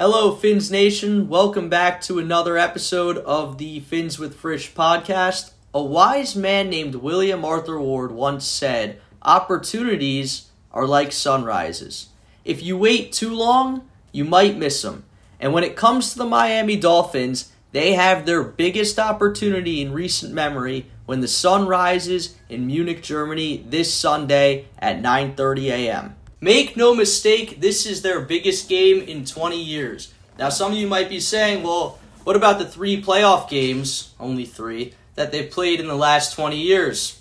Hello, Fins Nation. Welcome back to another episode of the Fins with Frisch podcast. A wise man named William Arthur Ward once said, Opportunities are like sunrises. If you wait too long, you might miss them. And when it comes to the Miami Dolphins, they have their biggest opportunity in recent memory when the sun rises in Munich, Germany this Sunday at 9:30 a.m. Make no mistake, this is their biggest game in 20 years. Now, some of you might be saying, well, what about the three playoff games, only three, that they've played in the last 20 years?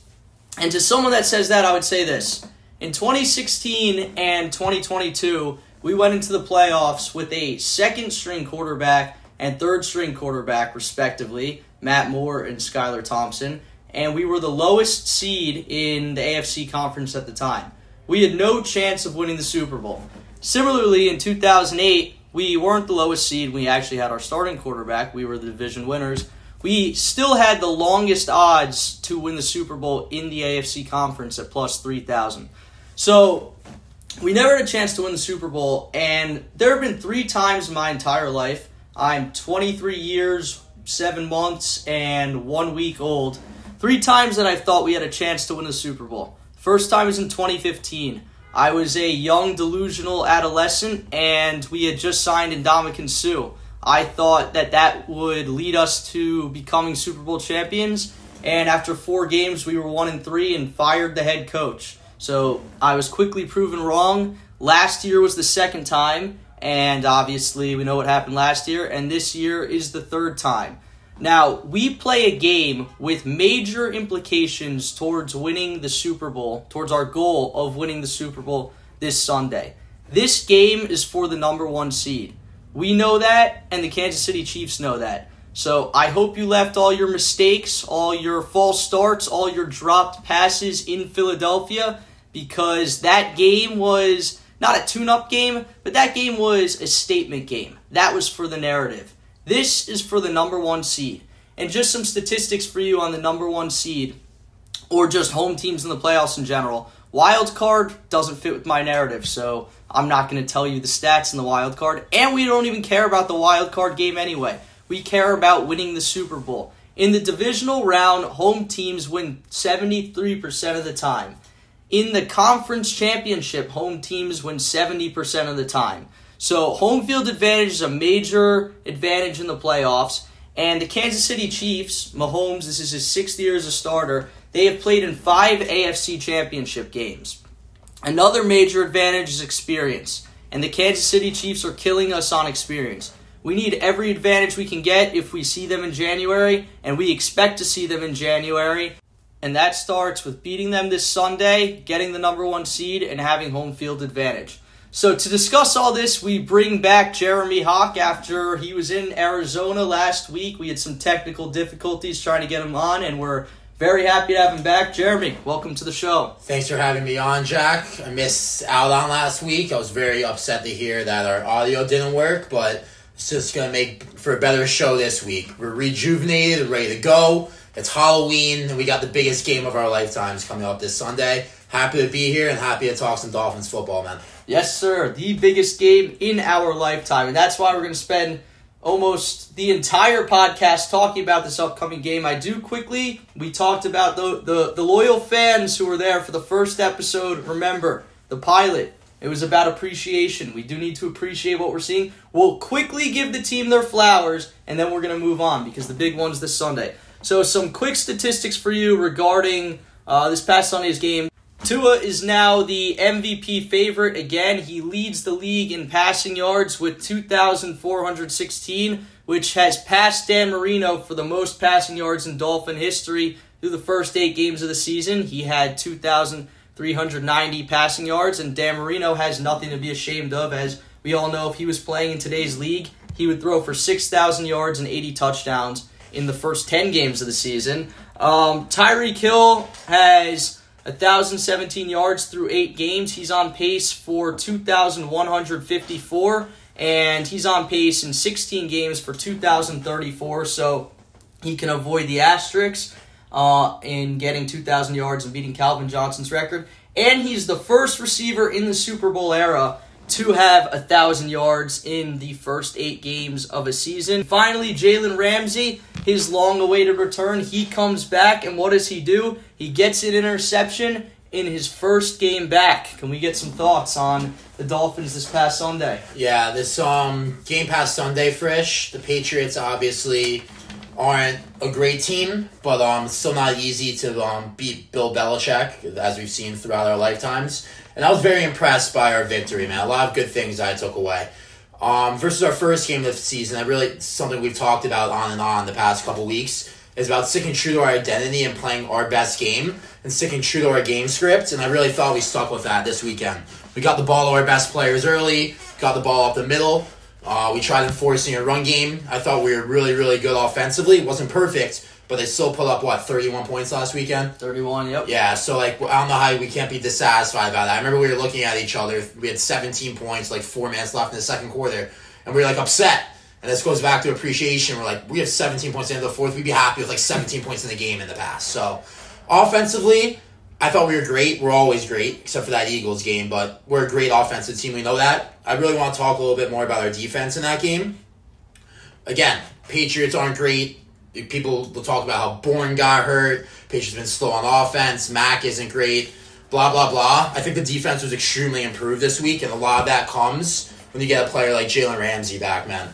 And to someone that says that, I would say this. In 2016 and 2022, we went into the playoffs with a second string quarterback and third string quarterback, respectively, Matt Moore and Skylar Thompson, and we were the lowest seed in the AFC conference at the time we had no chance of winning the Super Bowl. Similarly, in 2008, we weren't the lowest seed. We actually had our starting quarterback. We were the division winners. We still had the longest odds to win the Super Bowl in the AFC conference at plus 3,000. So we never had a chance to win the Super Bowl, and there have been three times in my entire life. I'm 23 years, seven months, and one week old. Three times that I thought we had a chance to win the Super Bowl. First time was in 2015. I was a young, delusional adolescent, and we had just signed Ndamukong Suh. I thought that that would lead us to becoming Super Bowl champions, and after four games, we were one and three and fired the head coach. So I was quickly proven wrong. Last year was the second time, and obviously we know what happened last year, and this year is the third time. Now, we play a game with major implications towards winning the Super Bowl, towards our goal of winning the Super Bowl this Sunday. This game is for the number one seed. We know that, and the Kansas City Chiefs know that. So I hope you left all your mistakes, all your false starts, all your dropped passes in Philadelphia because that game was not a tune up game, but that game was a statement game. That was for the narrative. This is for the number one seed. And just some statistics for you on the number one seed, or just home teams in the playoffs in general. Wild card doesn't fit with my narrative, so I'm not going to tell you the stats in the wild card. And we don't even care about the wild card game anyway. We care about winning the Super Bowl. In the divisional round, home teams win 73% of the time. In the conference championship, home teams win 70% of the time. So home field advantage is a major advantage in the playoffs. And the Kansas City Chiefs, Mahomes, this is his sixth year as a starter. They have played in five AFC championship games. Another major advantage is experience. And the Kansas City Chiefs are killing us on experience. We need every advantage we can get if we see them in January, and we expect to see them in January. And that starts with beating them this Sunday, getting the number one seed, and having home field advantage. So, to discuss all this, we bring back Jeremy Hawk after he was in Arizona last week. We had some technical difficulties trying to get him on, and we're very happy to have him back. Jeremy, welcome to the show. Thanks for having me on, Jack. I missed out on last week. I was very upset to hear that our audio didn't work, but it's just going to make for a better show this week. We're rejuvenated, ready to go. It's Halloween, and we got the biggest game of our lifetimes coming up this Sunday. Happy to be here and happy to talk some Dolphins football, man. Yes, sir. The biggest game in our lifetime. And that's why we're going to spend almost the entire podcast talking about this upcoming game. I do quickly, we talked about the, the, the loyal fans who were there for the first episode. Remember, the pilot. It was about appreciation. We do need to appreciate what we're seeing. We'll quickly give the team their flowers, and then we're going to move on because the big one's this Sunday. So, some quick statistics for you regarding uh, this past Sunday's game. Tua is now the MVP favorite again. He leads the league in passing yards with 2,416, which has passed Dan Marino for the most passing yards in Dolphin history through the first eight games of the season. He had 2,390 passing yards, and Dan Marino has nothing to be ashamed of, as we all know if he was playing in today's league, he would throw for 6,000 yards and 80 touchdowns in the first 10 games of the season. Um, Hill has 1,017 yards through eight games. He's on pace for 2,154, and he's on pace in 16 games for 2,034. So he can avoid the asterisks uh, in getting 2,000 yards and beating Calvin Johnson's record. And he's the first receiver in the Super Bowl era to have a thousand yards in the first eight games of a season. Finally, Jalen Ramsey, his long-awaited return, he comes back, and what does he do? He gets an interception in his first game back. Can we get some thoughts on the Dolphins this past Sunday? Yeah, this um game past Sunday, Frisch. The Patriots obviously aren't a great team, but um still not easy to um beat Bill Belichick as we've seen throughout our lifetimes. And I was very impressed by our victory, man. A lot of good things I took away. Um, versus our first game of the season, I really something we've talked about on and on the past couple weeks is about sticking true to our identity and playing our best game and sticking true to our game script. And I really thought we stuck with that this weekend. We got the ball to our best players early, got the ball up the middle. Uh, we tried enforcing a run game. I thought we were really, really good offensively. It wasn't perfect, but they still put up, what, 31 points last weekend? 31, yep. Yeah, so, like, I don't know how we can't be dissatisfied about that. I remember we were looking at each other. We had 17 points, like, four minutes left in the second quarter, and we were, like, upset. And this goes back to appreciation. We're like, we have 17 points in the fourth. We'd be happy with, like, 17 points in the game in the past. So, offensively, I thought we were great. We're always great, except for that Eagles game, but we're a great offensive team. We know that. I really want to talk a little bit more about our defense in that game. Again, Patriots aren't great. People will talk about how Bourne got hurt. Patriots been slow on offense. Mac isn't great. Blah blah blah. I think the defense was extremely improved this week, and a lot of that comes when you get a player like Jalen Ramsey back, man.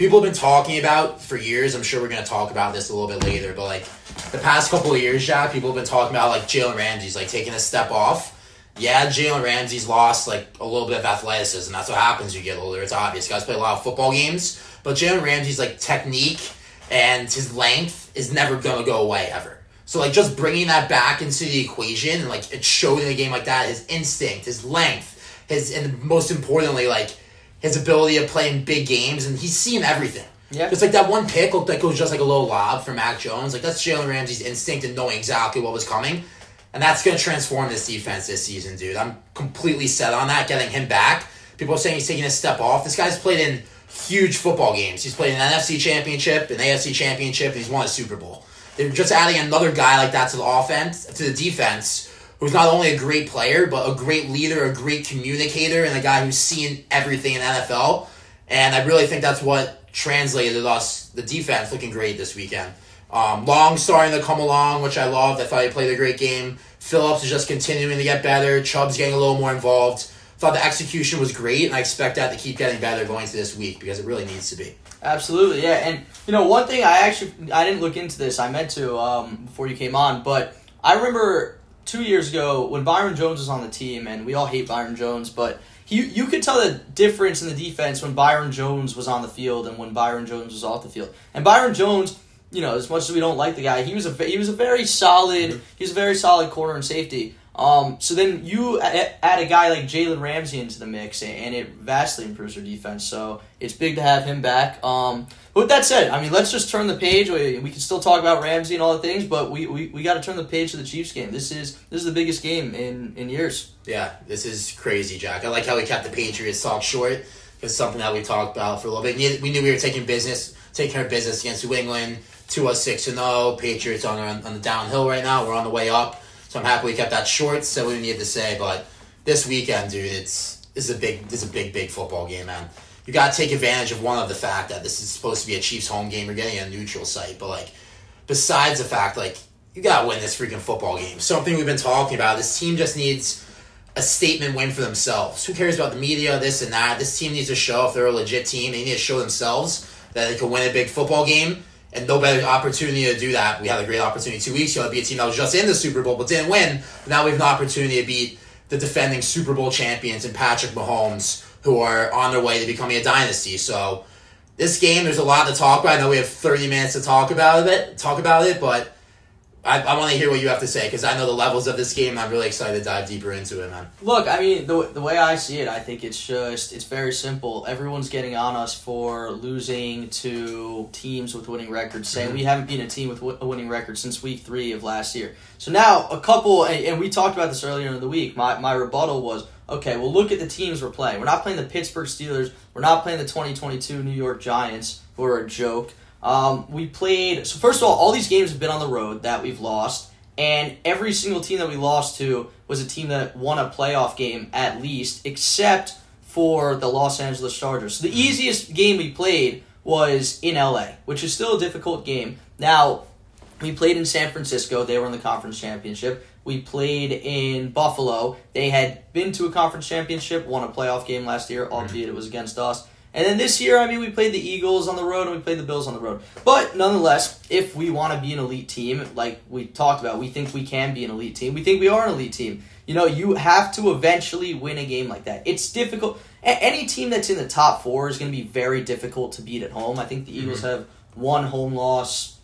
People have been talking about for years. I'm sure we're going to talk about this a little bit later, but like the past couple of years, Jack, people have been talking about like Jalen Ramsey's like taking a step off. Yeah, Jalen Ramsey's lost like a little bit of athleticism. That's what happens you get older. It's obvious. Guys play a lot of football games, but Jalen Ramsey's like technique and his length is never gonna go away ever. So like just bringing that back into the equation and like it showed in a game like that his instinct, his length, his and most importantly like his ability to play in big games and he's seen everything. Yeah. It's like that one pick looked like it was just like a low lob for Mac Jones. Like that's Jalen Ramsey's instinct and knowing exactly what was coming. And that's going to transform this defense this season, dude. I'm completely set on that, getting him back. People are saying he's taking a step off. This guy's played in huge football games. He's played an NFC championship, an AFC championship, and he's won a Super Bowl. They're just adding another guy like that to the offense, to the defense, who's not only a great player, but a great leader, a great communicator, and a guy who's seen everything in NFL. And I really think that's what translated us, the defense, looking great this weekend. Um, Long starting to come along, which I loved. I thought he played a great game. Phillips is just continuing to get better. Chubb's getting a little more involved. Thought the execution was great, and I expect that to keep getting better going into this week because it really needs to be. Absolutely, yeah. And you know, one thing I actually I didn't look into this. I meant to um, before you came on, but I remember two years ago when Byron Jones was on the team, and we all hate Byron Jones, but he you could tell the difference in the defense when Byron Jones was on the field and when Byron Jones was off the field. And Byron Jones, you know, as much as we don't like the guy, he was a he was a very solid mm-hmm. he was a very solid corner and safety. Um, so then you add a guy like Jalen Ramsey into the mix, and it vastly improves your defense. So it's big to have him back. Um, but with that said, I mean, let's just turn the page. We, we can still talk about Ramsey and all the things, but we, we, we got to turn the page to the Chiefs game. This is this is the biggest game in, in years. Yeah, this is crazy, Jack. I like how we kept the Patriots talk short. It's something that we talked about for a little bit. We knew we were taking business, taking care of business against New England. Tua's six and zero. Patriots on on the downhill right now. We're on the way up. So I'm happy we kept that short. So we needed to say, but this weekend, dude, it's this is a big this is a big big football game, man. You got to take advantage of one of the fact that this is supposed to be a Chiefs home game. You're getting a neutral site, but like besides the fact, like you got to win this freaking football game. Something we've been talking about. This team just needs a statement win for themselves. Who cares about the media, this and that? This team needs to show if they're a legit team. They need to show themselves that they can win a big football game and no better opportunity to do that. We had a great opportunity two weeks ago to be a team that was just in the Super Bowl but didn't win. Now we have an opportunity to beat the defending Super Bowl champions and Patrick Mahomes, who are on their way to becoming a dynasty. So this game, there's a lot to talk about. I know we have 30 minutes to talk about it, talk about it, but I, I want to hear what you have to say because I know the levels of this game. and I'm really excited to dive deeper into it, man. Look, I mean, the, the way I see it, I think it's just, it's very simple. Everyone's getting on us for losing to teams with winning records, saying Mm-hmm. we haven't been a team with a winning record since week three of last year. So now, a couple, and, and we talked about this earlier in the week, my, my rebuttal was, okay, well, look at the teams we're playing. We're not playing the Pittsburgh Steelers. We're not playing the 2022 New York Giants, who are a joke. Um, we played, so first of all, all these games have been on the road that we've lost. And every single team that we lost to was a team that won a playoff game at least, except for the Los Angeles Chargers. So the easiest game we played was in LA, which is still a difficult game. Now, we played in San Francisco. They were in the conference championship. We played in Buffalo. They had been to a conference championship, won a playoff game last year, albeit it was against us. And then this year, I mean, we played the Eagles on the road and we played the Bills on the road. But nonetheless, if we want to be an elite team, like we talked about, we think we can be an elite team. We think we are an elite team. You know, you have to eventually win a game like that. It's difficult. A- Any team that's in the top four is going to be very difficult to beat at home. I think the mm-hmm. Eagles have one home loss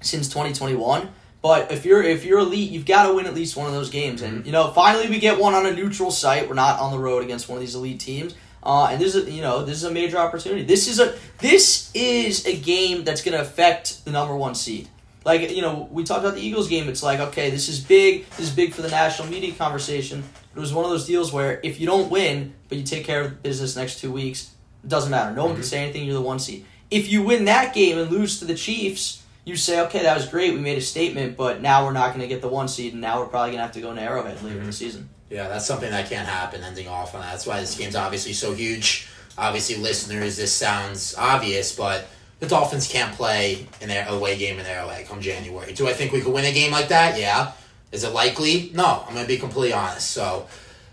since 2021. But if you're if you're elite, you've got to win at least one of those games. And mm-hmm. you know, finally we get one on a neutral site. We're not on the road against one of these elite teams. Uh, and this is a, you know this is a major opportunity. This is a this is a game that's going to affect the number one seed. Like you know, we talked about the Eagles game. It's like okay, this is big. This is big for the national media conversation. It was one of those deals where if you don't win, but you take care of business next two weeks, it doesn't matter. No one can say anything. You're the one seed. If you win that game and lose to the Chiefs, you say, okay, that was great. We made a statement, but now we're not going to get the one seed, and now we're probably going to have to go to Arrowhead later in the season. Yeah, that's something that can't happen. Ending off on that. That's why this game's obviously so huge. Obviously, listeners, this sounds obvious, but the Dolphins can't play an air- away game in their Arrowhead come January. Do I think we could win a game like that? Yeah. Is it likely? No. I'm gonna be completely honest. So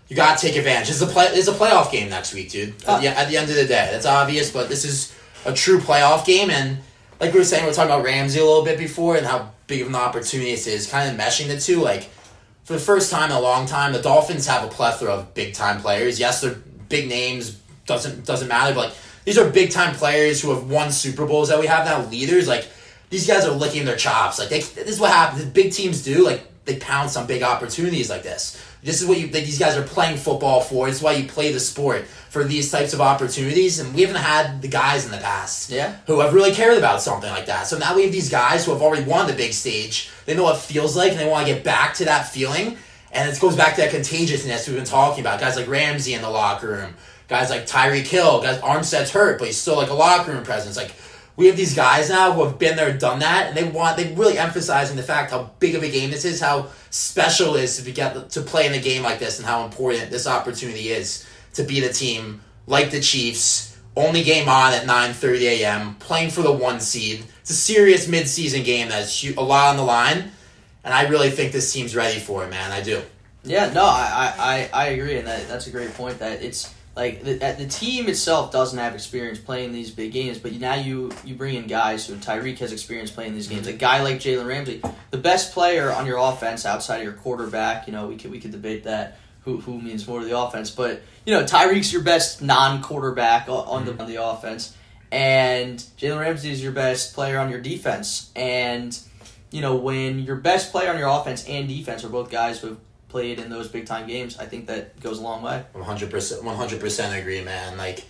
you gotta take advantage. It's a play. It's a playoff game next week, dude. At, the, at the end of the day, that's obvious, but this is a true playoff game, and like we were saying, we are talking about Ramsey a little bit before, and how big of an opportunity this is. Kind of meshing the two, like for the first time in a long time, the Dolphins have a plethora of big time players. Yes, they're big names. Doesn't doesn't matter, but like these are big time players who have won Super Bowls that we have now. Leaders like these guys are licking their chops. Like they, this is what happens. Big teams do. Like they pounce on big opportunities like this. This is what you. These guys are playing football for. It's why you play the sport for these types of opportunities. And we haven't had the guys in the past Yeah. who have really cared about something like that. So now we have these guys who have already won the big stage. They know what it feels like, and they want to get back to that feeling. And it goes back to that contagiousness we've been talking about. Guys like Ramsey in the locker room, guys like Tyreek Hill, guys Armstead's hurt, but he's still like a locker room presence. Like we have these guys now who have been there, done that, and they want they really emphasizing the fact how big of a game this is, how special it is to get to play in a game like this, and how important this opportunity is to beat a team like the Chiefs. Only game on at 9:30 a.m. Playing for the one seed. It's a serious mid-season game that's a lot on the line, and I really think this team's ready for it, man. I do. Yeah, no, I, I I agree, and that, that's a great point. That it's like the, the team itself doesn't have experience playing these big games, but now you you bring in guys who Tyreek has experience playing these games. A guy like Jalen Ramsey, the best player on your offense outside of your quarterback. You know, we could we could debate that who who means more to the offense, but you know Tyreek's your best non-quarterback on the mm-hmm. on the offense, and Jalen Ramsey is your best player on your defense, and you know, when your best player on your offense and defense are both guys who have played in those big time games, I think that goes a long way. One hundred percent, one hundred percent agree, man. Like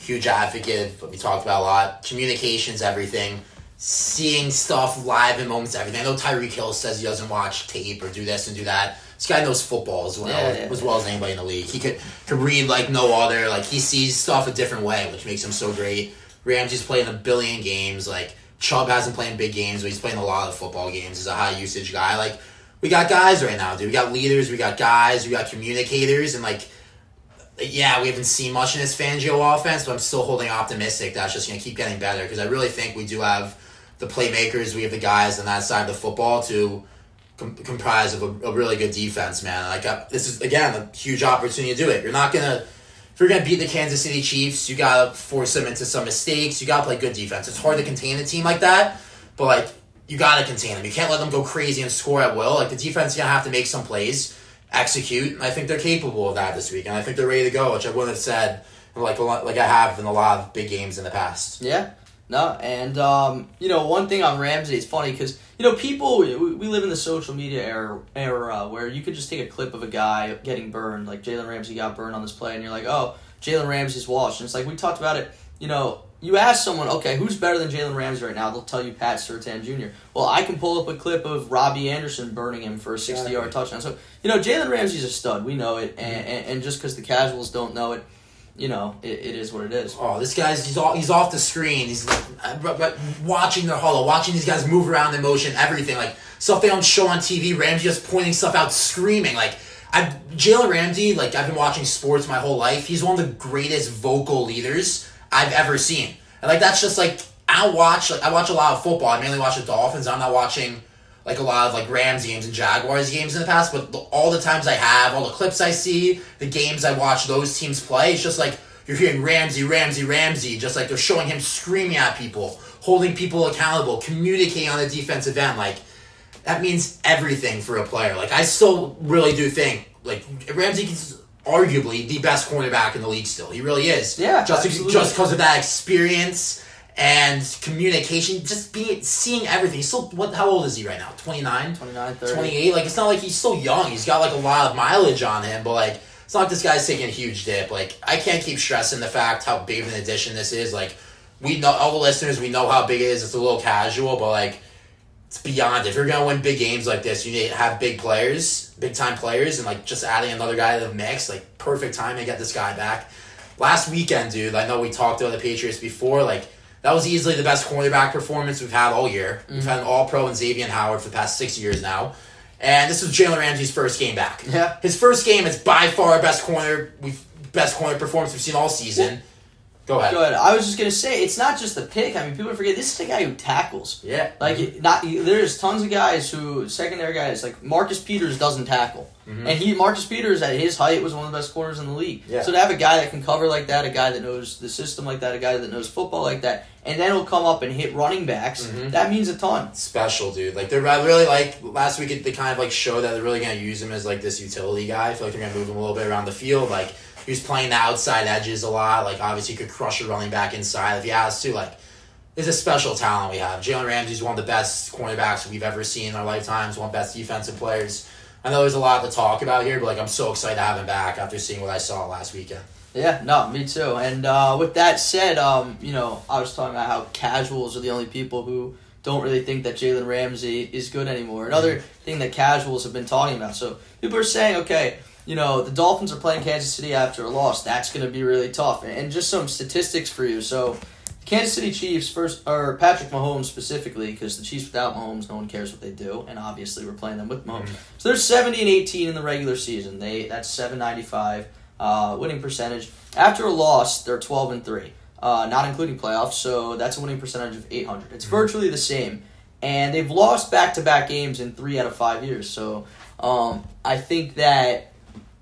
huge advocate. We talked about a lot. Communications, everything. Seeing stuff live in moments, everything. I know Tyreek Hill says he doesn't watch tape or do this and do that. This guy knows football as well, Yeah, yeah. as well as anybody in the league. He could could read like no other. Like he sees stuff a different way, which makes him so great. Ramsey's playing a billion games. Like Chubb hasn't played in big games, but he's playing a lot of football games. He's a high usage guy. Like we got guys right now, dude. We got leaders, we got guys, we got communicators, and like yeah, we haven't seen much in this Fangio offense, but I'm still holding optimistic that's just going to keep getting better because I really think we do have the playmakers, we have the guys on that side of the football to com- comprise of a, a really good defense, man. Like uh, this is again a huge opportunity to do it. You're not gonna if you're gonna beat the Kansas City Chiefs, you gotta force them into some mistakes. You gotta play good defense. It's hard to contain a team like that, but like you gotta contain them. You can't let them go crazy and score at will. Like the defense is gonna have to make some plays, execute. And I think they're capable of that this week, and I think they're ready to go, which I wouldn't have said like lot, like I have in a lot of big games in the past. Yeah. No, and um, you know one thing on Ramsey, it's funny because you know people we, we live in the social media era, era where you could just take a clip of a guy getting burned, like Jalen Ramsey got burned on this play, and you're like, oh, Jalen Ramsey's washed. And it's like we talked about it. You know, you ask someone, okay, who's better than Jalen Ramsey right now? They'll tell you Pat Surtain Jr. Well, I can pull up a clip of Robbie Anderson burning him for a 60 yard touchdown. So you know, Jalen Ramsey's a stud. We know it, and, and, and just because the casuals don't know it, you know, it, it is what it is. Oh, this guy's he's all, he's off the screen. He's like uh, watching their huddle, watching these guys move around in motion, everything like stuff they don't show on TV. Ramsey just pointing stuff out, screaming like I Jalen Ramsey, like I've been watching sports my whole life. He's one of the greatest vocal leaders I've ever seen. And like that's just like I watch like I watch a lot of football. I mainly watch the Dolphins. I'm not watching like a lot of like Rams games and Jaguars games in the past, but the, all the times I have, all the clips I see, the games I watch those teams play, it's just like you're hearing Ramsey, Ramsey, Ramsey, just like they're showing him screaming at people, holding people accountable, communicating on the defensive end. Like that means everything for a player. Like I still really do think like Ramsey is arguably the best cornerback in the league. Still, he really is. Yeah, just absolutely. just because of that experience and communication, just being seeing everything. He's still what? How old is he right now? 29? 29, 30. 28. Like it's not like he's still young. He's got like a lot of mileage on him, but like it's not like this guy's taking a huge dip. Like I can't keep stressing the fact how big of an addition this is. Like we know all the listeners, we know how big it is. It's a little casual, but like it's beyond. If you're gonna win big games like this, you need to have big players, big time players, and like just adding another guy to the mix. Like perfect time to get this guy back. Last weekend, dude. I know we talked about the Patriots before. Like that was easily the best cornerback performance we've had all year. Mm-hmm. We've had an All Pro and Xavier Howard for the past six years now. And this was Jalen Ramsey's first game back. Yeah. His first game is by far our best corner we've best corner performance we've seen all season. Go ahead. Go ahead. I was just gonna say it's not just the pick. I mean, people forget this is a guy who tackles. Yeah. Like it- not there's tons of guys who secondary guys like Marcus Peters doesn't tackle, and he Marcus Peters at his height was one of the best corners in the league. Yeah. So to have a guy that can cover like that, a guy that knows the system like that, a guy that knows football like that, and then he'll come up and hit running backs. Mhm. That means a ton. special, dude. Like they're really like last week. They kind of like showed that they're really gonna use him as like this utility guy. I feel like they're gonna move him a little bit around the field. Like he was playing the outside edges a lot. Like obviously he could crush a running back inside if he has to. Like there's a special talent we have. Jalen Ramsey's one of the best cornerbacks we've ever seen in our lifetimes. One of the best defensive players. I know there's a lot to talk about here, but like I'm so excited to have him back after seeing what I saw last weekend. Yeah, no, me too. And uh, with that said, um, you know, I was talking about how casuals are the only people who don't really think that Jalen Ramsey is good anymore. Another thing that casuals have been talking about. So people are saying, okay, you know, the Dolphins are playing Kansas City after a loss. That's going to be really tough. And just some statistics for you. So Kansas City Chiefs first, or Patrick Mahomes specifically, because the Chiefs without Mahomes, no one cares what they do, and obviously we're playing them with Mahomes. So they're seventy and eighteen in the regular season. They that's seven ninety five uh, winning percentage. After a loss, they're twelve and three, uh, not including playoffs. So that's a winning percentage of eight hundred. It's virtually the same, and they've lost back to back games in three out of five years. So um, I think that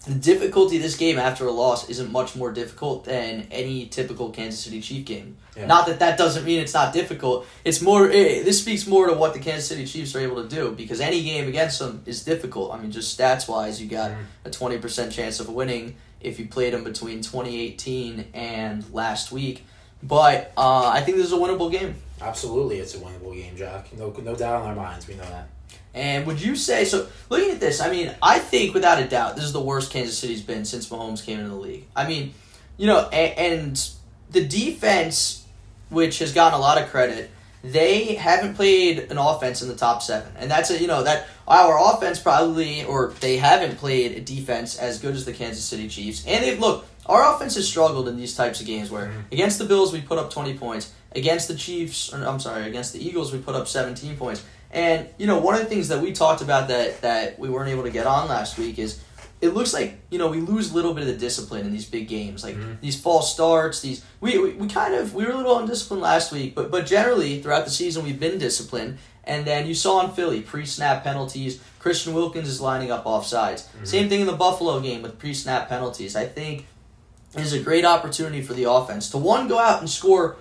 the difficulty of this game after a loss isn't much more difficult than any typical Kansas City Chief game. Yeah. Not that that doesn't mean it's not difficult. It's more. It, this speaks more to what the Kansas City Chiefs are able to do because any game against them is difficult. I mean, just stats wise, you got a twenty percent chance of winning if you played them between 2018 and last week. But uh, I think this is a winnable game. Absolutely, it's a winnable game, Jack. No, no doubt in our minds. We know that. And would you say so? Looking at this, I mean, I think without a doubt, this is the worst Kansas City's been since Mahomes came into the league. I mean, you know, and, and the defense, which has gotten a lot of credit, they haven't played an offense in the top seven, and that's a you know that our offense probably or they haven't played a defense as good as the Kansas City Chiefs, and they've look. Our offense has struggled in these types of games where mm-hmm. against the Bills we put up twenty points, against the Chiefs, or, I'm sorry, against the Eagles we put up seventeen points. And you know, one of the things that we talked about that that we weren't able to get on last week is it looks like you know we lose a little bit of the discipline in these big games, like mm-hmm. these false starts. These we, we we kind of we were a little undisciplined last week, but but generally throughout the season we've been disciplined. And then you saw in Philly pre-snap penalties. Christian Wilkins is lining up offsides. Mm-hmm. Same thing in the Buffalo game with pre-snap penalties. I think is a great opportunity for the offense to one go out and score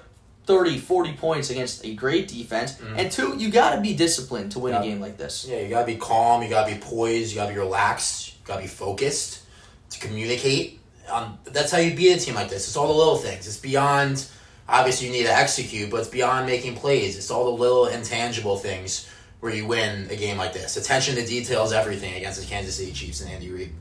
30 40 points against a great defense and two you got to be disciplined to win Yeah. a game like this Yeah, you gotta be calm. You gotta be poised. You gotta be relaxed. You gotta be focused to communicate. Um, that's how you beat a team like this. It's all the little things. It's beyond. Obviously, you need to execute, but it's beyond making plays. It's all the little intangible things where you win a game like this. Attention to details, everything against the Kansas City Chiefs and Andy Reid.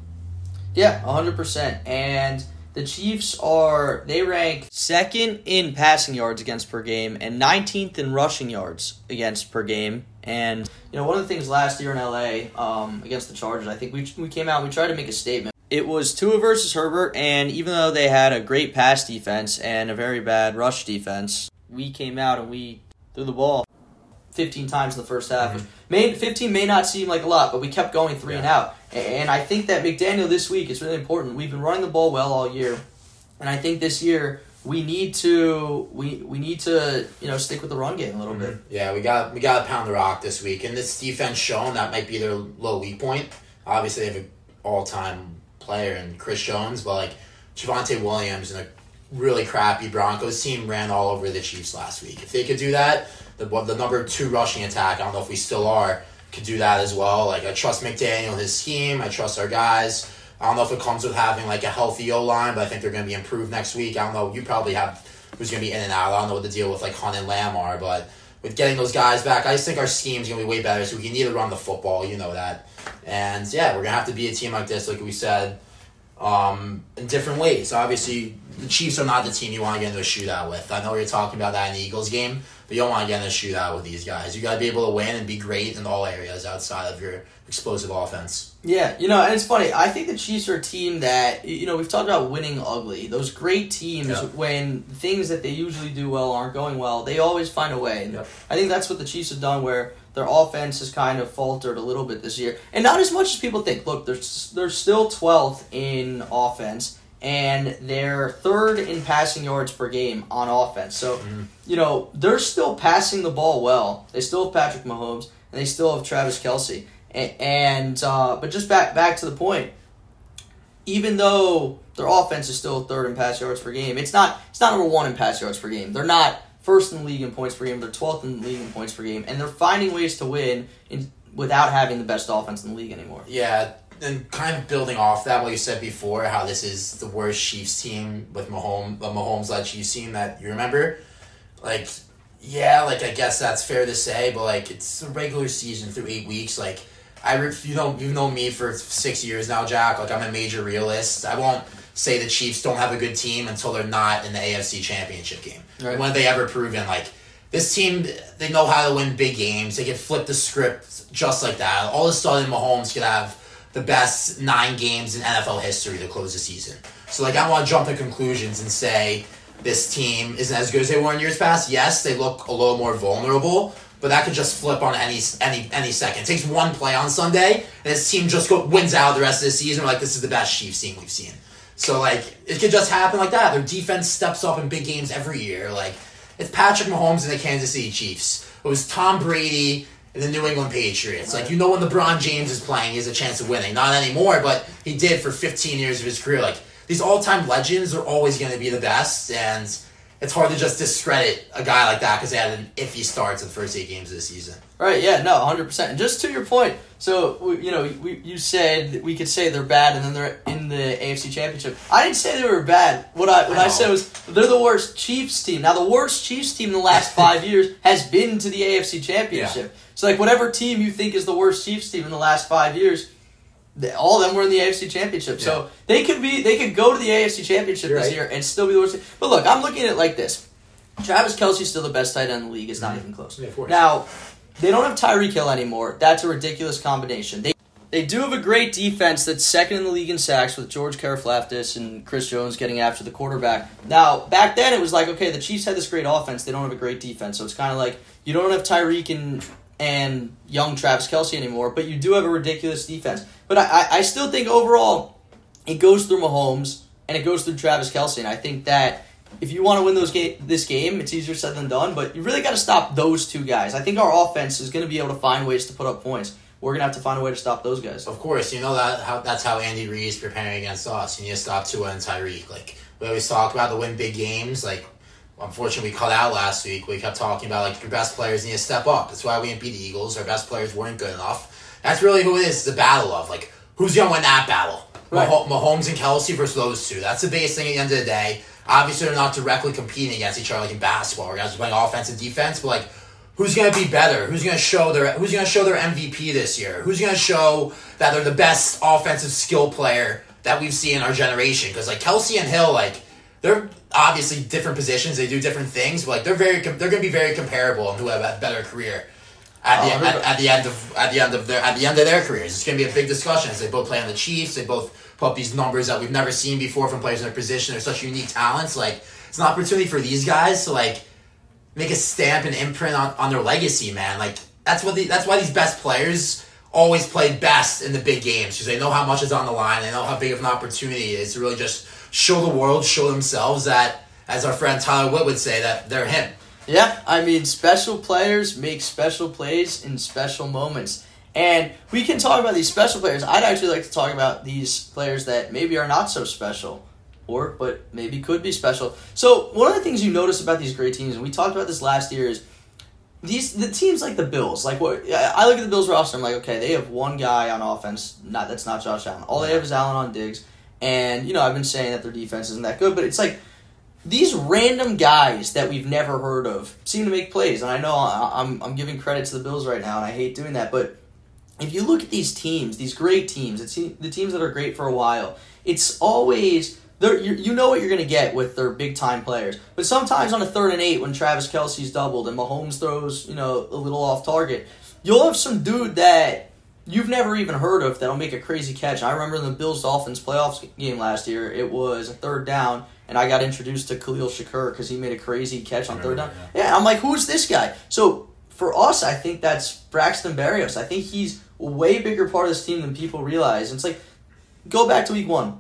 yeah 100% and the chiefs are they rank second in passing yards against per game and 19th in rushing yards against per game and you know one of the things last year in la um, against the chargers i think we, we came out and we tried to make a statement it was Tua versus Herbert, and even though they had a great pass defense and a very bad rush defense, we came out and we threw the ball 15 times in the first half. Mm-hmm. May, 15 may not seem like a lot, but we kept going three yeah. and out. And I think that McDaniel this week is really important. We've been running the ball well all year, and I think this year we need to we we need to you know stick with the run game a little mm-hmm. bit. Yeah, we got we got to pound the rock this week, and this defense shown that might be their low weak point. Obviously, they have an all time player in Chris Jones, but like Javonte Williams and a really crappy Broncos team ran all over the Chiefs last week. If they could do that, the the number two rushing attack, I don't know if we still are, could do that as well. Like I trust McDaniel, his scheme. I trust our guys. I don't know if it comes with having like a healthy O line, but I think they're going to be improved next week. I don't know. You probably have who's going to be in and out. I don't know what the deal with like Hunt and Lamb are, but with getting those guys back, I just think our scheme's going to be way better. So we need to run the football. You know that. And yeah, we're going to have to be a team like this, like we said, um, in different ways. Obviously, the Chiefs are not the team you want to get into a shootout with. I know you're talking about that in the Eagles game, but you don't want to get in a shootout with these guys. You got to be able to win and be great in all areas outside of your explosive offense. Yeah, you know, and it's funny. I think the Chiefs are a team that you know we've talked about winning ugly. Those great teams, yeah. when things that they usually do well aren't going well, they always find a way. I think that's what the Chiefs have done, where their offense has kind of faltered a little bit this year, and not as much as people think. Look, they're they're still twelfth in offense and they're third in passing yards per game on offense. So, mm-hmm. you know, they're still passing the ball well. They still have Patrick Mahomes, and they still have Travis Kelce. And, and uh, but just back back to the point, even though their offense is still third in pass yards per game, it's not it's not number one in pass yards per game. They're not first in the league in points per game. They're twelfth in the league in points per game, and they're finding ways to win in, without having the best offense in the league anymore. Yeah, and kind of building off that, what you said before, how this is the worst Chiefs team with Mahomes, the Mahomes led Chiefs team that you remember. Like, yeah, like I guess that's fair to say, but like it's a regular season through eight weeks. Like, I you know you've known me for six years now, Jack. Like I'm a major realist. I won't say the Chiefs don't have a good team until they're not in the AFC Championship game. Right. When have they ever proven like? This team, they know how to win big games. They can flip the script just like that. All of a sudden, Mahomes could have the best nine games in NFL history to close the season. So like I don't want to jump to conclusions and say this team isn't as good as they were in years past. Yes, they look a little more vulnerable, but that could just flip on any any any second. It takes one play on Sunday, and this team just go, wins out the rest of the season. We're like, this is the best Chiefs team we've seen. So like, it could just happen like that. Their defense steps up in big games every year. Like, it's Patrick Mahomes and the Kansas City Chiefs. It was Tom Brady the New England Patriots. Like you know when LeBron James is playing, he has a chance of winning. Not anymore, but he did for 15 years of his career. Like these all-time legends are always going to be the best, and it's hard to just discredit a guy like that because they had an iffy start to the first eight games of the season. Right? Yeah. No. 100. percent And just to your point, so you know, we, you said we could say they're bad, and then they're in the AFC Championship. I didn't say they were bad. What I what I, I said was they're the worst Chiefs team. Now the worst Chiefs team in the last five years has been to the AFC Championship. Yeah. So like whatever team you think is the worst Chiefs team in the last five years, all of them were in the AFC Championship. Yeah. So they could be they could go to the AFC Championship You're this right. year and still be the worst. But look, I'm looking at it like this. Travis Kelce's still the best tight end in the league. It's not mm-hmm. even close. Yeah, now, they don't have Tyreek Hill anymore. That's a ridiculous combination. They they do have a great defense that's second in the league in sacks with George Karlaftis and Chris Jones getting after the quarterback. Now, back then it was like, okay, the Chiefs had this great offense. They don't have a great defense. So it's kind of like you don't have Tyreek and and young Travis Kelce anymore, but you do have a ridiculous defense. But I, I still think overall it goes through Mahomes and it goes through Travis Kelce, and I think that if you want to win those ga- this game, it's easier said than done. But you really got to stop those two guys. I think our offense is going to be able to find ways to put up points. We're gonna have to find a way to stop those guys. Of course, you know that how that's how Andy Reid is preparing against us. You need to stop Tua and Tyreek. Like we always talk about the win big games. Like unfortunately we cut out last week. We kept talking about like your best players need to step up. That's why we didn't beat the Eagles. Our best players weren't good enough. That's really who it is. The battle of like who's gonna win that battle. Right. Mah- Mahomes and Kelce versus those two. That's the biggest thing at the end of the day. Obviously, they're not directly competing against each other like in basketball. Where guys are playing offense and defense, but like. Who's gonna be better? Who's gonna show their Who's gonna show their MVP this year? Who's gonna show that they're the best offensive skill player that we've seen in our generation? Because like Kelce and Hill, like they're obviously different positions. They do different things, but like they're very they're going to be very comparable and who have a better career at the, oh, at, at, the end of at the end of their at the end of their careers. It's going to be a big discussion as they both play on the Chiefs. They both put up these numbers that we've never seen before from players in their position. They're such unique talents. Like it's an opportunity for these guys to like make a stamp and imprint on, on their legacy, man. Like that's what the, that's why these best players always play best in the big games because they know how much is on the line. They know how big of an opportunity it is to really just show the world, show themselves that, as our friend Tyler Witt would say, that they're him. Yeah, I mean, special players make special plays in special moments. And we can talk about these special players. I'd actually like to talk about these players that maybe are not so special, or but maybe could be special. So one of the things you notice about these great teams, and we talked about this last year, is these the teams like the Bills. Like what I look at the Bills roster, I'm like, okay, they have one guy on offense. Not that's not Josh Allen. All they have is Allen on Diggs. And you know, I've been saying that their defense isn't that good, but it's like these random guys that we've never heard of seem to make plays. And I know I'm I'm giving credit to the Bills right now, and I hate doing that, but if you look at these teams, these great teams, it's the teams that are great for a while, it's always you you know what you're going to get with their big time players. But sometimes on a third and eight, when Travis Kelce's doubled and Mahomes throws you know a little off target, you'll have some dude that you've never even heard of that'll make a crazy catch. I remember in the Bills Dolphins playoffs game last year, it was a third down, and I got introduced to Khalil Shakir because he made a crazy catch on third down. Yeah. yeah, I'm like, who's this guy? So for us, I think that's Braxton Berrios. I think he's a way bigger part of this team than people realize. And it's like, go back to week one.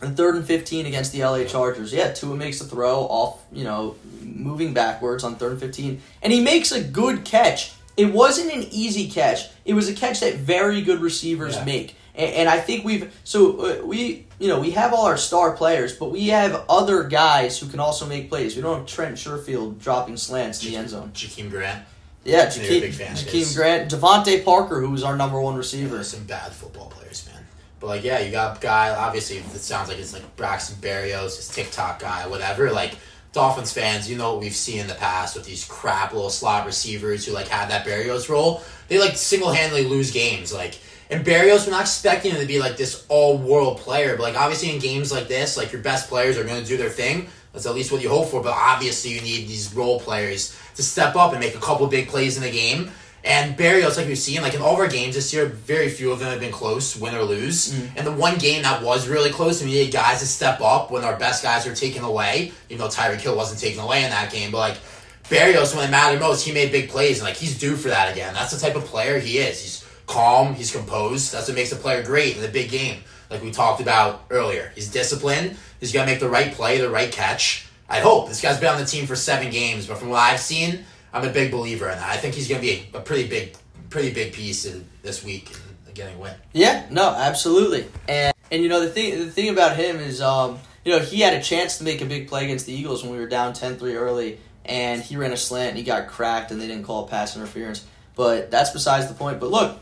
And third and 15 against the LA Chargers. Yeah, Tua makes a throw off, you know, moving backwards on third and 15. And he makes a good catch. It wasn't an easy catch. It was a catch that very good receivers yeah. make. And, and, I think we've, so uh, we, you know, we have all our star players, but we have other guys who can also make plays. We don't have Trent Sherfield dropping slants in the end zone. Jakeem Grant. Yeah, Jakeem, Jakeem Grant, DeVante Parker, who was our number one receiver. Yeah, some bad football players, man. But like, yeah, you got guy. Obviously, it sounds like it's like Braxton Berrios, his TikTok guy, whatever. Like Dolphins fans, you know what we've seen in the past with these crap little slot receivers who like had that Berrios role. They like single handedly lose games. Like and Berrios, we're not expecting him to be like this all world player, but like obviously in games like this, like your best players are going to do their thing. That's at least what you hope for. But obviously, you need these role players to step up and make a couple big plays in the game. And Berrios, like we've seen, like in all of our games this year, very few of them have been close, win or lose. Mm. And the one game that was really close, we needed guys to step up when our best guys were taken away. Even though Tyreek Hill wasn't taken away in that game, but like Berrios, when it mattered most, he made big plays, and like he's due for that again. That's the type of player he is. He's calm, he's composed. That's what makes a player great in the big game, like we talked about earlier. He's disciplined. He's gonna make the right play, the right catch. I hope this guy's been on the team for seven games, but from what I've seen I'm a big believer in that. I think he's going to be a, a, pretty big, pretty big piece in, this week in getting a win. Yeah, no, absolutely. And and you know the thing the thing about him is um you know he had a chance to make a big play against the Eagles when we were down 10-3 early and he ran a slant and he got cracked and they didn't call pass interference. But that's besides the point. But look,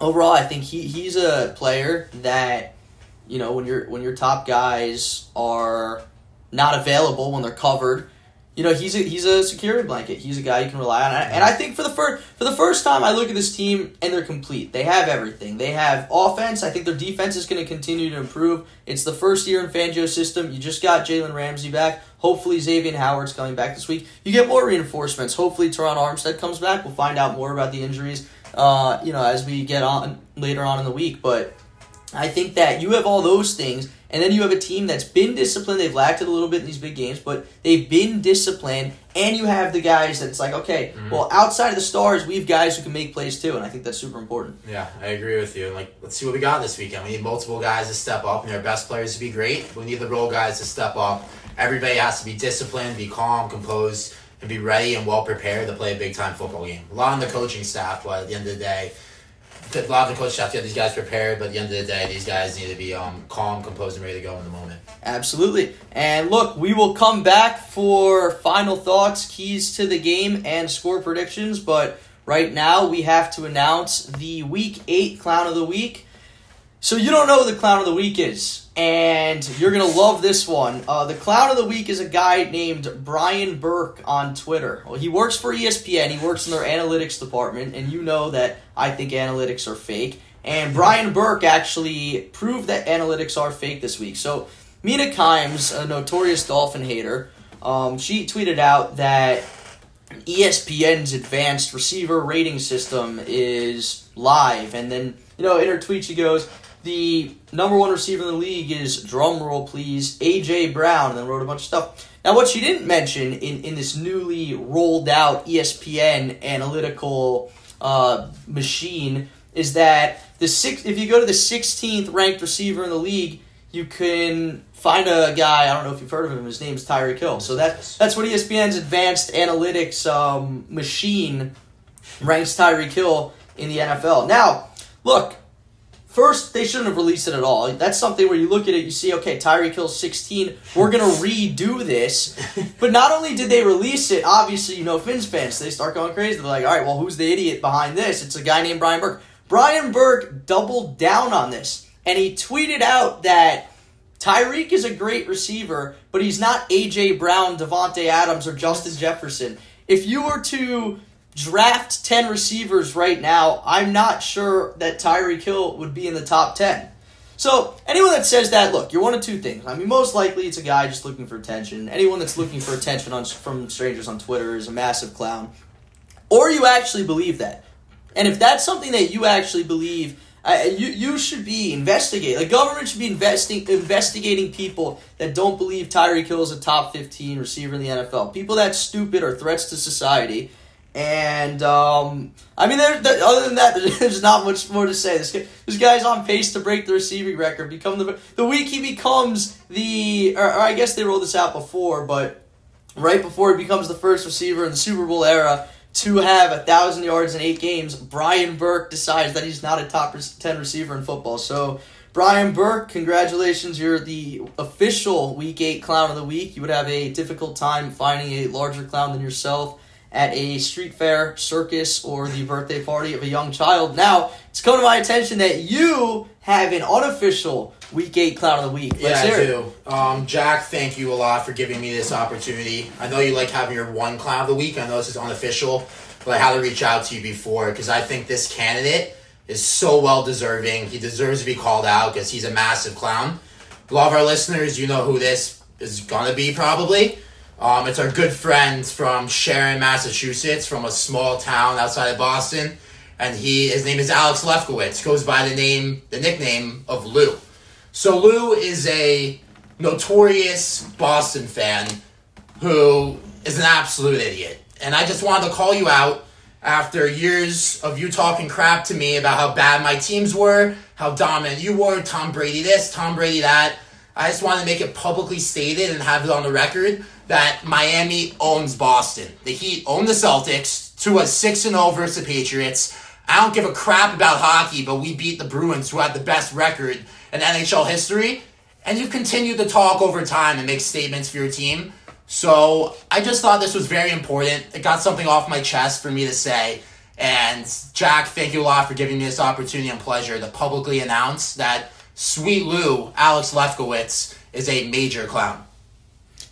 overall I think he, he's a player that you know when your when your top guys are not available when they're covered you know he's a he's a security blanket. He's a guy you can rely on, and I think for the first for the first time, I look at this team and they're complete. They have everything. They have offense. I think their defense is going to continue to improve. It's the first year in Fangio's system. You just got Jalen Ramsey back. Hopefully, Xavier Howard's coming back this week. You get more reinforcements. Hopefully, Terron Armstead comes back. We'll find out more about the injuries. Uh, you know, as we get on later on in the week, but I think that you have all those things and then you have a team that's been disciplined. They've lacked it a little bit in these big games, but they've been disciplined. And you have the guys that's like, okay, mm-hmm. well, outside of the stars, we have guys who can make plays too, and I think that's super important. Yeah, I agree with you. And like, let's see what we got this weekend. We need multiple guys to step up, and our best players to be great. We need the role guys to step up. Everybody has to be disciplined, be calm, composed, and be ready and well prepared to play a big time football game. A lot on the coaching staff, but at the end of the day, a lot of the coach staff get these guys prepared, but at the end of the day, these guys need to be um, calm, composed, and ready to go in the moment. Absolutely. And look, we will come back for final thoughts, keys to the game, and score predictions. But right now, we have to announce the Week 8 Clown of the Week. So you don't know who the Clown of the Week is and you're gonna love this one. Uh, the clown of the week is a guy named Brian Burke on Twitter. Well, he works for ESPN. He works in their analytics department, and you know that I think analytics are fake. And Brian Burke actually proved that analytics are fake this week. So Mina Kimes, a notorious Dolphin hater, um, she tweeted out that ESPN's advanced receiver rating system is live, and then you know in her tweet she goes the number one receiver in the league is drum roll please AJ Brown, and then wrote a bunch of stuff. Now, what she didn't mention in, in this newly rolled out ESPN analytical uh, machine is that the six, if you go to the 16th ranked receiver in the league, you can find a guy. I don't know if you've heard of him. His name's Tyreek Hill. So that that's what ESPN's advanced analytics um, machine ranks Tyreek Hill in the NFL. Now, look, first they shouldn't have released it at all. That's something where you look at it, you see, okay, Tyreek kills 16. We're gonna redo this. But not only did they release it, obviously, you know, Finns fans they start going crazy. They're like, all right, well, who's the idiot behind this? It's a guy named Brian Burke. Brian Burke doubled down on this, and he tweeted out that. Tyreek is a great receiver, but he's not AJ Brown, Davante Adams, or Justin Jefferson. If you were to draft 10 receivers right now, I'm not sure that Tyreek Hill would be in the top 10. So, anyone that says that, look, you're one of two things. I mean, most likely it's a guy just looking for attention. Anyone that's looking for attention on, from strangers on Twitter is a massive clown. Or you actually believe that. And if that's something that you actually believe, uh, you you should be investigating. The government should be investing investigating people that don't believe Tyreek Hill is a top fifteen receiver in the NFL. People that stupid are threats to society. And um, I mean, there, there, other than that, there's not much more to say. This guy, this guy's on pace to break the receiving record. Become the the week he becomes the, or, or I guess they rolled this out before, but right before he becomes the first receiver in the Super Bowl era to have a thousand yards in eight games, Brian Burke decides that he's not a top ten receiver in football. So, Brian Burke, congratulations! You're the official Week Eight Clown of the Week. You would have a difficult time finding a larger clown than yourself at a street fair, circus, or the birthday party of a young child. Now, it's come to my attention that you have an unofficial Week 8 Clown of the Week. Yeah, Let's I do. Um, Jack, thank you a lot for giving me this opportunity. I know you like having your one clown of the week. I know this is unofficial, but I had to reach out to you before because I think this candidate is so well deserving. He deserves to be called out because he's a massive clown. A lot of our listeners, you know who this is gonna be probably. Um, it's our good friend from Sharon, Massachusetts, from a small town outside of Boston, and he his name is Alex Lefkowitz. Goes by the name, the nickname of Lou. So Lou is a notorious Boston fan who is an absolute idiot. And I just wanted to call you out after years of you talking crap to me about how bad my teams were, how dominant you were, Tom Brady this, Tom Brady that. I just wanted to make it publicly stated and have it on the record that Miami owns Boston. The Heat own the Celtics to a 6 0 versus the Patriots. I don't give a crap about hockey, but we beat the Bruins, who had the best record in NHL history. And you've continued to talk over time and make statements for your team. So I just thought this was very important. It got something off my chest for me to say. And Jack, thank you a lot for giving me this opportunity and pleasure to publicly announce that Sweet Lou, Alex Lefkowitz, is a major clown.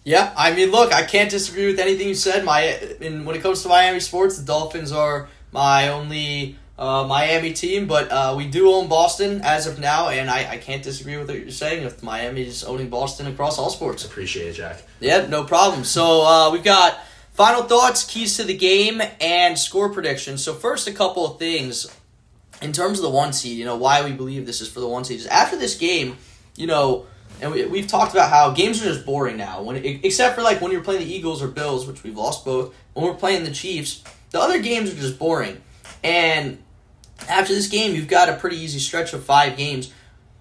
Yeah, I mean, look, I can't disagree with anything you said. My, in when it comes to Miami sports, the Dolphins are my only uh, Miami team, but uh, we do own Boston as of now, and I, I can't disagree with what you're saying. If Miami is owning Boston across all sports, Appreciate it, Jack. yeah, no problem. So uh, we've got final thoughts, keys to the game, and score predictions. So first, a couple of things in terms of the one seed. You know why we believe this is for the one seed is after this game. You know, and we, we've talked about how games are just boring now. When except for like when you're playing the Eagles or Bills, which we've lost both. When we're playing the Chiefs, the other games are just boring. And after this game, you've got a pretty easy stretch of five games.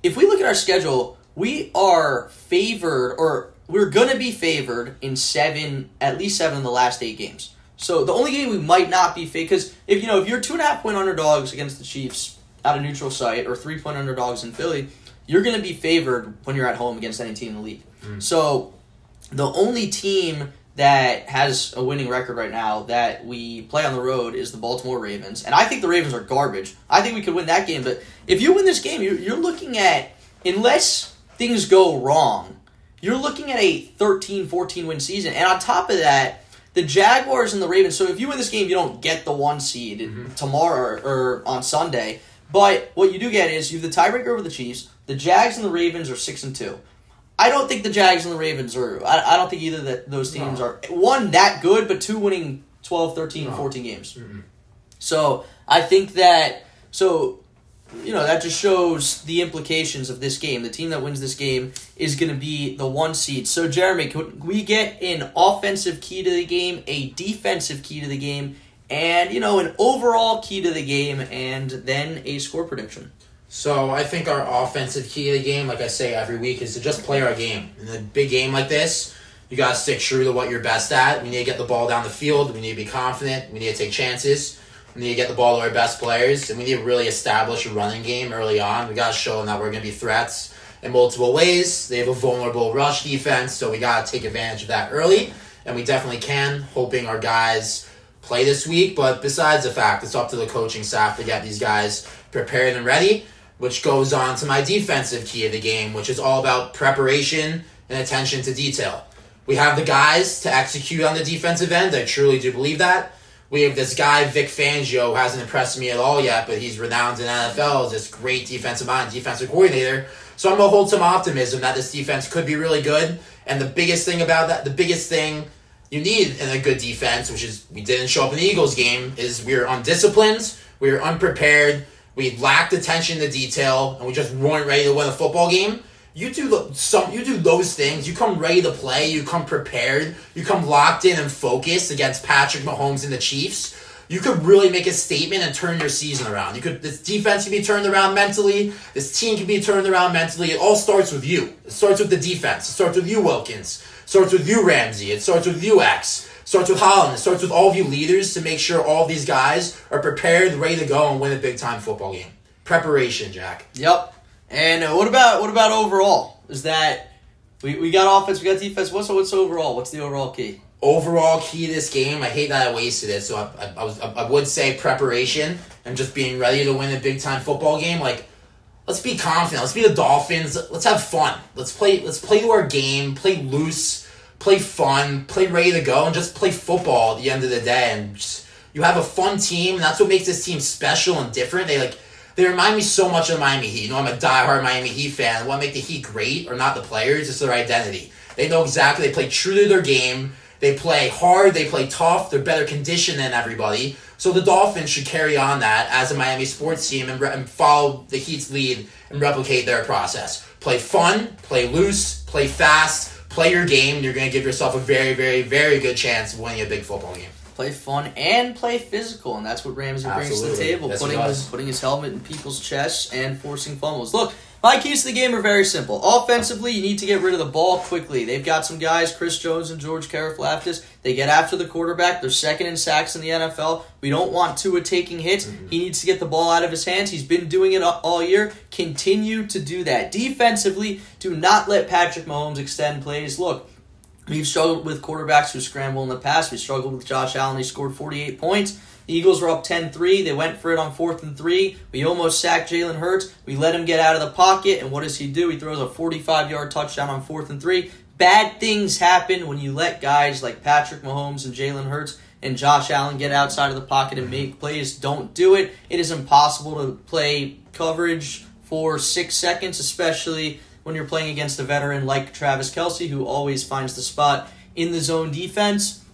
If we look at our schedule, we are favored, or we're gonna be favored in seven, at least seven of the last eight games. So the only game we might not be favored, because if you know if you're two and a half point underdogs against the Chiefs at a neutral site, or three point underdogs in Philly, you're gonna be favored when you're at home against any team in the league. Mm. So the only team that has a winning record right now that we play on the road is the Baltimore Ravens. And I think the Ravens are garbage. I think we could win that game. But if you win this game, you're, you're looking at, unless things go wrong, you're looking at a 13 14 win season. And on top of that, the Jaguars and the Ravens. So if you win this game, you don't get the one seed mm-hmm. tomorrow or on Sunday. But what you do get is you have the tiebreaker over the Chiefs. The Jags and the Ravens are six and two. I don't think the Jags and the Ravens are. I, I don't think either that those teams No. are one that good, but two winning 12, 13, No. 14 games. Mhm. So I think that so you know that just shows the implications of this game. The team that wins this game is going to be the one seed. So, Jeremy, can we get an offensive key to the game, a defensive key to the game, and you know an overall key to the game, and then a score prediction? So I think our offensive key to the game, like I say every week, is to just play our game. In a big game like this, you gotta stick true to what you're best at. We need to get the ball down the field. We need to be confident. We need to take chances. We need to get the ball to our best players, and we need to really establish a running game early on. We gotta show them that we're gonna be threats in multiple ways. They have a vulnerable rush defense, so we gotta take advantage of that early, and we definitely can. Hoping our guys play this week, but besides the fact, it's up to the coaching staff to get these guys prepared and ready which goes on to my defensive key of the game, which is all about preparation and attention to detail. We have the guys to execute on the defensive end. I truly do believe that. We have this guy, Vic Fangio, hasn't impressed me at all yet, but he's renowned in NFL as this great defensive mind, defensive coordinator. So I'm to hold some optimism that this defense could be really good. And the biggest thing about that, the biggest thing you need in a good defense, which is we didn't show up in the Eagles game, is we are undisciplined, we are unprepared, we lacked attention to detail, and we just weren't ready to win a football game. You do some. You do those things. You come ready to play. You come prepared. You come locked in and focused against Patrick Mahomes and the Chiefs. You could really make a statement and turn your season around. You could. This defense can be turned around mentally. This team can be turned around mentally. It all starts with you. It starts with the defense. It starts with you, Wilkins. It starts with you, Ramsey. It starts with you, X starts with Holland. It starts with all of you leaders to make sure all these guys are prepared, ready to go, and win a big time football game. Preparation, Jack. Yep. And uh, what about what about overall? Is that we, we got offense, we got defense. What's what's overall? What's the overall key? Overall key to this game, I hate that I wasted it. So I, I, I was I would say preparation and just being ready to win a big time football game. Like let's be confident. Let's be the Dolphins. Let's have fun. Let's play. Let's play to our game. Play loose play fun, play ready to go, and just play football at the end of the day. And just, you have a fun team, and that's what makes this team special and different. They like they remind me so much of Miami Heat. You know, I'm a diehard Miami Heat fan. What make the Heat great are not the players, it's their identity. They know exactly. They play true to their game. They play hard. They play tough. They're better conditioned than everybody. So the Dolphins should carry on that as a Miami sports team and, re- and follow the Heat's lead and replicate their process. Play fun, play loose, play fast, play your game, you're going to give yourself a very, very, very good chance of winning a big football game. Play fun and play physical, and that's what Ramsey brings to the table. Putting his putting his helmet in people's chests and forcing fumbles. Look, my keys to the game are very simple. Offensively, you need to get rid of the ball quickly. They've got some guys, Chris Jones and George Karlaftis. They get after the quarterback. They're second in sacks in the NFL. We don't want Tua taking hits. Mm-hmm. He needs to get the ball out of his hands. He's been doing it all year. Continue to do that. Defensively, do not let Patrick Mahomes extend plays. Look, we've struggled with quarterbacks who scramble in the past. We struggled with Josh Allen. He scored 48 points. The Eagles were up 10 3. They went for it on fourth and three. We almost sacked Jalen Hurts. We let him get out of the pocket, and what does he do? He throws a 45 yard touchdown on fourth and three. Bad things happen when you let guys like Patrick Mahomes and Jalen Hurts and Josh Allen get outside of the pocket and make plays. Don't do it. It is impossible to play coverage for six seconds, especially when you're playing against a veteran like Travis Kelce, who always finds the spot in the zone defense.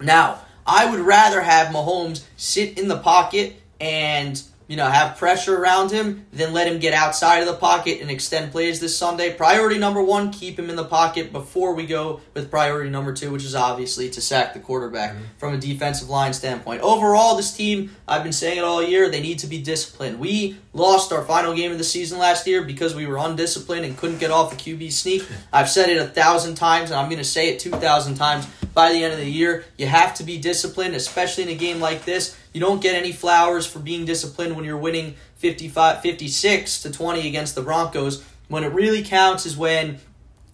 Now, I would rather have Mahomes sit in the pocket and you know, have pressure around him, then let him get outside of the pocket and extend plays this Sunday. Priority number one, keep him in the pocket before we go with priority number two, which is obviously to sack the quarterback mm-hmm. from a defensive line standpoint. Overall, this team, I've been saying it all year, they need to be disciplined. We lost our final game of the season last year because we were undisciplined and couldn't get off the QB sneak. I've said it a thousand times, and I'm going to say it 2,000 times by the end of the year. You have to be disciplined, especially in a game like this. You don't get any flowers for being disciplined when you're winning 55, 56 to 20 against the Broncos. When it really counts is when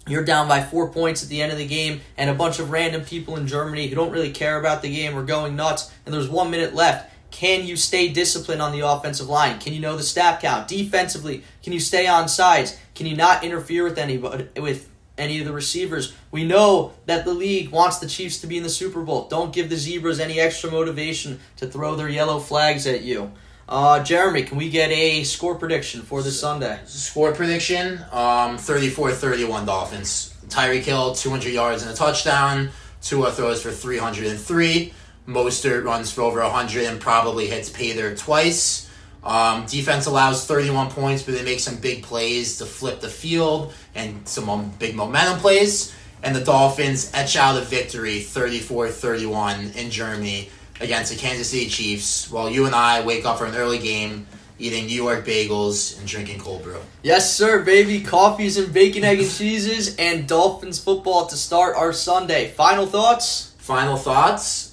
you're down by four points at the end of the game, and a bunch of random people in Germany who don't really care about the game are going nuts, and there's one minute left. Can you stay disciplined on the offensive line? Can you know the snap count? Defensively, can you stay on sides? Can you not interfere with anybody with any of the receivers. We know that the league wants the Chiefs to be in the Super Bowl. Don't give the Zebras any extra motivation to throw their yellow flags at you. Uh, Jeremy, can we get a score prediction for this Sunday? Score prediction um, 34 31 Dolphins. Tyreek Hill, 200 yards and a touchdown. Tua throws for 303. Mostert runs for over 100 and probably hits Pater twice. Um, defense allows 31 points, but they make some big plays to flip the field and some um, big momentum plays. And the Dolphins etch out a victory 34 31 in Germany against the Kansas City Chiefs while you and I wake up for an early game eating New York bagels and drinking cold brew. Yes, sir, baby. Coffees and bacon, egg, and cheeses, and Dolphins football to start our Sunday. Final thoughts? Final thoughts?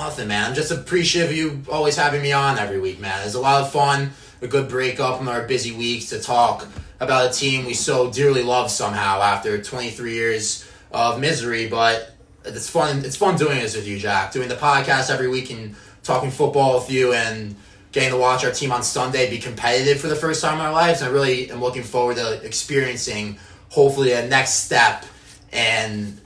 Nothing, man. I'm just appreciative of you always having me on every week, man. It's a lot of fun, a good breakup from our busy weeks to talk about a team we so dearly love somehow after 23 years of misery. But it's fun. It's fun doing this with you, Jack. Doing the podcast every week and talking football with you and getting to watch our team on Sunday be competitive for the first time in our lives. And I really am looking forward to experiencing hopefully a next step and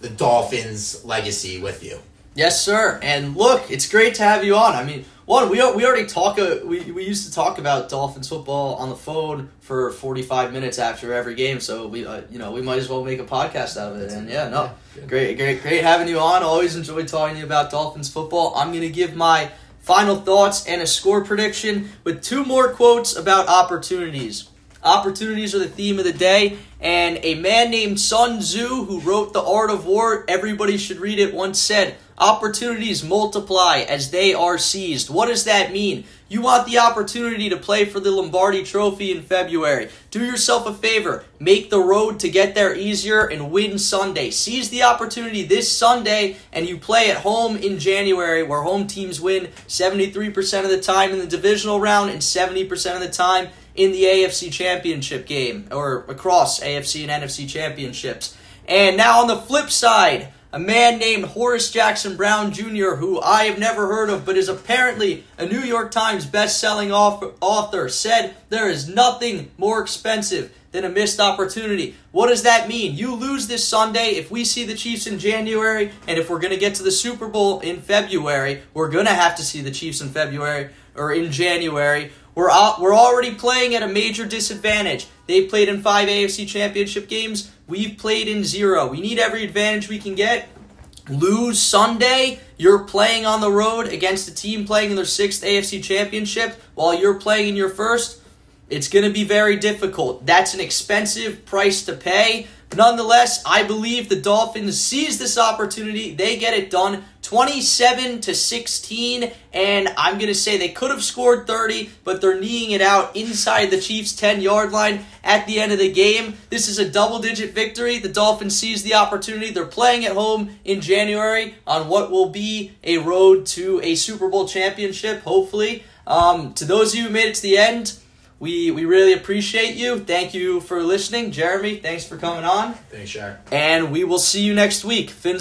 the Dolphins' legacy with you. Yes, sir. And look, it's great to have you on. I mean, one, we, we already talk. Uh, we, we used to talk about Dolphins football on the phone for forty five minutes after every game. So we, uh, you know, we might as well make a podcast out of it. And yeah, no, yeah, great, great, great having you on. Always enjoy talking to you about Dolphins football. I'm gonna give my final thoughts and a score prediction with two more quotes about opportunities. Opportunities are the theme of the day, and a man named Sun Tzu, who wrote The Art of War, everybody should read it, once said, Opportunities multiply as they are seized. What does that mean? You want the opportunity to play for the Lombardi Trophy in February. Do yourself a favor. Make the road to get there easier and win Sunday. Seize the opportunity this Sunday and you play at home in January where home teams win 73% of the time in the divisional round and 70% of the time in the AFC Championship game or across AFC and NFC Championships. And now on the flip side, a man named Horace Jackson Brown Jr., who I have never heard of but is apparently a New York Times best-selling author, said there is nothing more expensive than a missed opportunity. What does that mean? You lose this Sunday if we see the Chiefs in January, and if we're going to get to the Super Bowl in February, we're going to have to see the Chiefs in February or in January. We're we're already playing at a major disadvantage. They played in five AFC Championship games. We've played in zero. We need every advantage we can get. Lose Sunday, you're playing on the road against a team playing in their sixth AFC Championship while you're playing in your first. It's going to be very difficult. That's an expensive price to pay. Nonetheless, I believe the Dolphins seize this opportunity. They get it done 27 to 16 and I'm going to say they could have scored 30, but they're kneeing it out inside the Chiefs 10-yard line at the end of the game. This is a double-digit victory. The Dolphins seize the opportunity. They're playing at home in January on what will be a road to a Super Bowl championship, hopefully. Um, to those of you who made it to the end, we we really appreciate you. Thank you for listening. Jeremy, thanks for coming on. Thanks, Jack. And we will see you next week. Fins